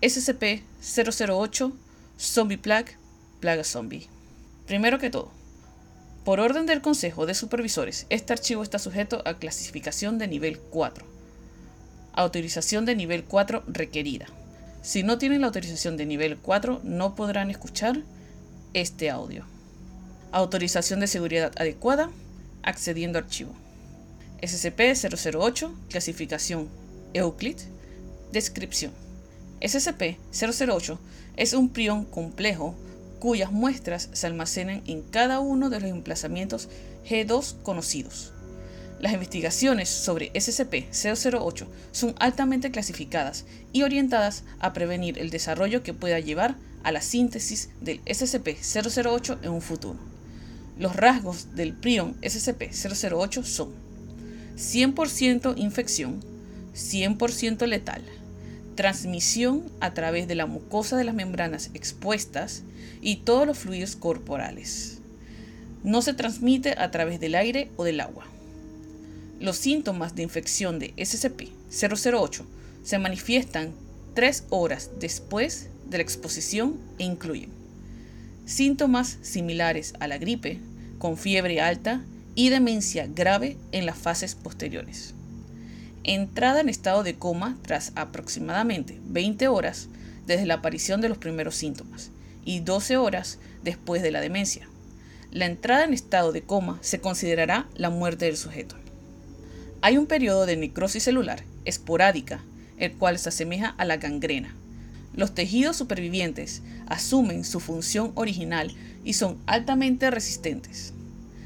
SCP-008 Zombie Plague, Plaga Zombie. Primero que todo, por orden del Consejo de Supervisores, este archivo está sujeto a clasificación de nivel 4. Autorización de nivel 4 requerida. Si no tienen la autorización de nivel 4, no podrán escuchar este audio. Autorización de seguridad adecuada, accediendo a archivo. SCP-008, clasificación Euclid, descripción. SCP-008 es un prión complejo cuyas muestras se almacenan en cada uno de los emplazamientos G2 conocidos. Las investigaciones sobre SCP-008 son altamente clasificadas y orientadas a prevenir el desarrollo que pueda llevar a la síntesis del SCP-008 en un futuro. Los rasgos del prion SCP-008 son 100% infección, 100% letal, transmisión a través de la mucosa de las membranas expuestas y todos los fluidos corporales. No se transmite a través del aire o del agua. Los síntomas de infección de SCP-008 se manifiestan tres horas después de la exposición e incluyen síntomas similares a la gripe, con fiebre alta y demencia grave en las fases posteriores entrada en estado de coma tras aproximadamente 20 horas desde la aparición de los primeros síntomas y 12 horas después de la demencia. La entrada en estado de coma se considerará la muerte del sujeto. Hay un periodo de necrosis celular esporádica, el cual se asemeja a la gangrena. Los tejidos supervivientes asumen su función original y son altamente resistentes.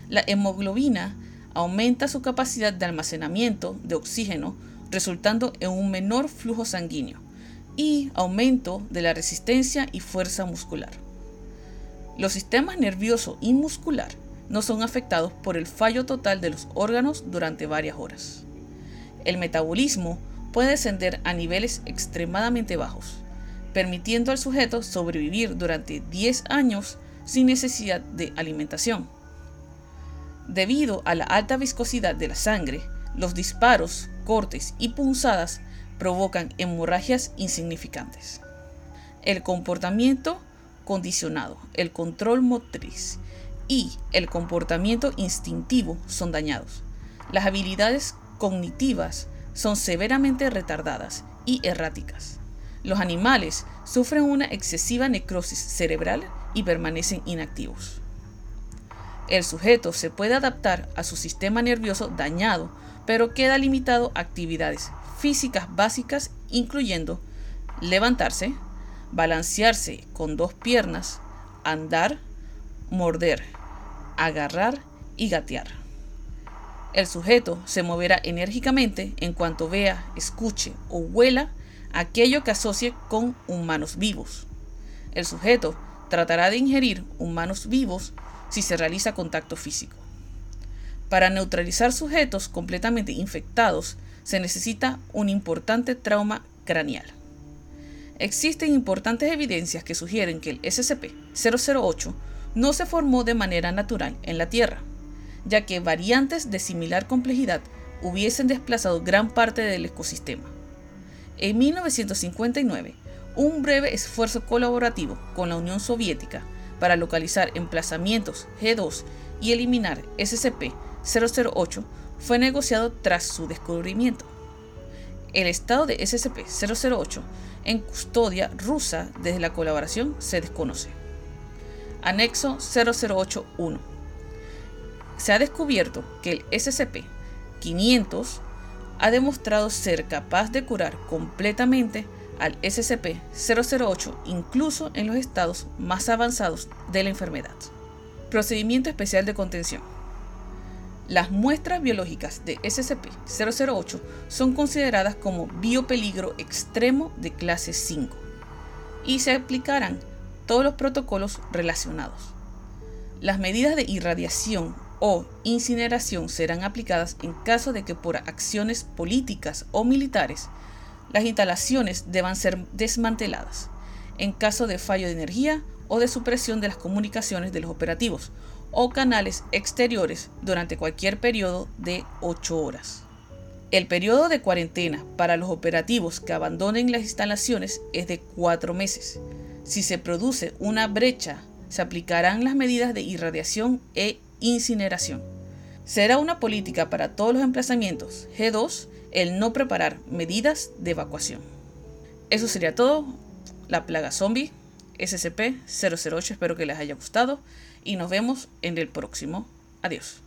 La hemoglobina aumenta su capacidad de almacenamiento de oxígeno, resultando en un menor flujo sanguíneo y aumento de la resistencia y fuerza muscular. Los sistemas nervioso y muscular no son afectados por el fallo total de los órganos durante varias horas. El metabolismo puede descender a niveles extremadamente bajos, permitiendo al sujeto sobrevivir durante 10 años sin necesidad de alimentación. Debido a la alta viscosidad de la sangre, los disparos, cortes y punzadas provocan hemorragias insignificantes. El comportamiento condicionado, el control motriz y el comportamiento instintivo son dañados. Las habilidades cognitivas son severamente retardadas y erráticas. Los animales sufren una excesiva necrosis cerebral y permanecen inactivos. El sujeto se puede adaptar a su sistema nervioso dañado, pero queda limitado a actividades físicas básicas incluyendo levantarse, balancearse con dos piernas, andar, morder, agarrar y gatear. El sujeto se moverá enérgicamente en cuanto vea, escuche o huela aquello que asocie con humanos vivos. El sujeto tratará de ingerir humanos vivos si se realiza contacto físico. Para neutralizar sujetos completamente infectados se necesita un importante trauma craneal. Existen importantes evidencias que sugieren que el SCP-008 no se formó de manera natural en la Tierra, ya que variantes de similar complejidad hubiesen desplazado gran parte del ecosistema. En 1959, un breve esfuerzo colaborativo con la Unión Soviética para localizar emplazamientos G2 y eliminar SCP-008 fue negociado tras su descubrimiento. El estado de SCP-008 en custodia rusa desde la colaboración se desconoce. Anexo 008-1. Se ha descubierto que el SCP-500 ha demostrado ser capaz de curar completamente al SCP-008 incluso en los estados más avanzados de la enfermedad. Procedimiento especial de contención. Las muestras biológicas de SCP-008 son consideradas como biopeligro extremo de clase 5 y se aplicarán todos los protocolos relacionados. Las medidas de irradiación o incineración serán aplicadas en caso de que por acciones políticas o militares las instalaciones deban ser desmanteladas en caso de fallo de energía o de supresión de las comunicaciones de los operativos o canales exteriores durante cualquier periodo de 8 horas. El periodo de cuarentena para los operativos que abandonen las instalaciones es de cuatro meses. Si se produce una brecha, se aplicarán las medidas de irradiación e incineración. Será una política para todos los emplazamientos G2 el no preparar medidas de evacuación. Eso sería todo. La plaga zombie SCP-008. Espero que les haya gustado y nos vemos en el próximo. Adiós.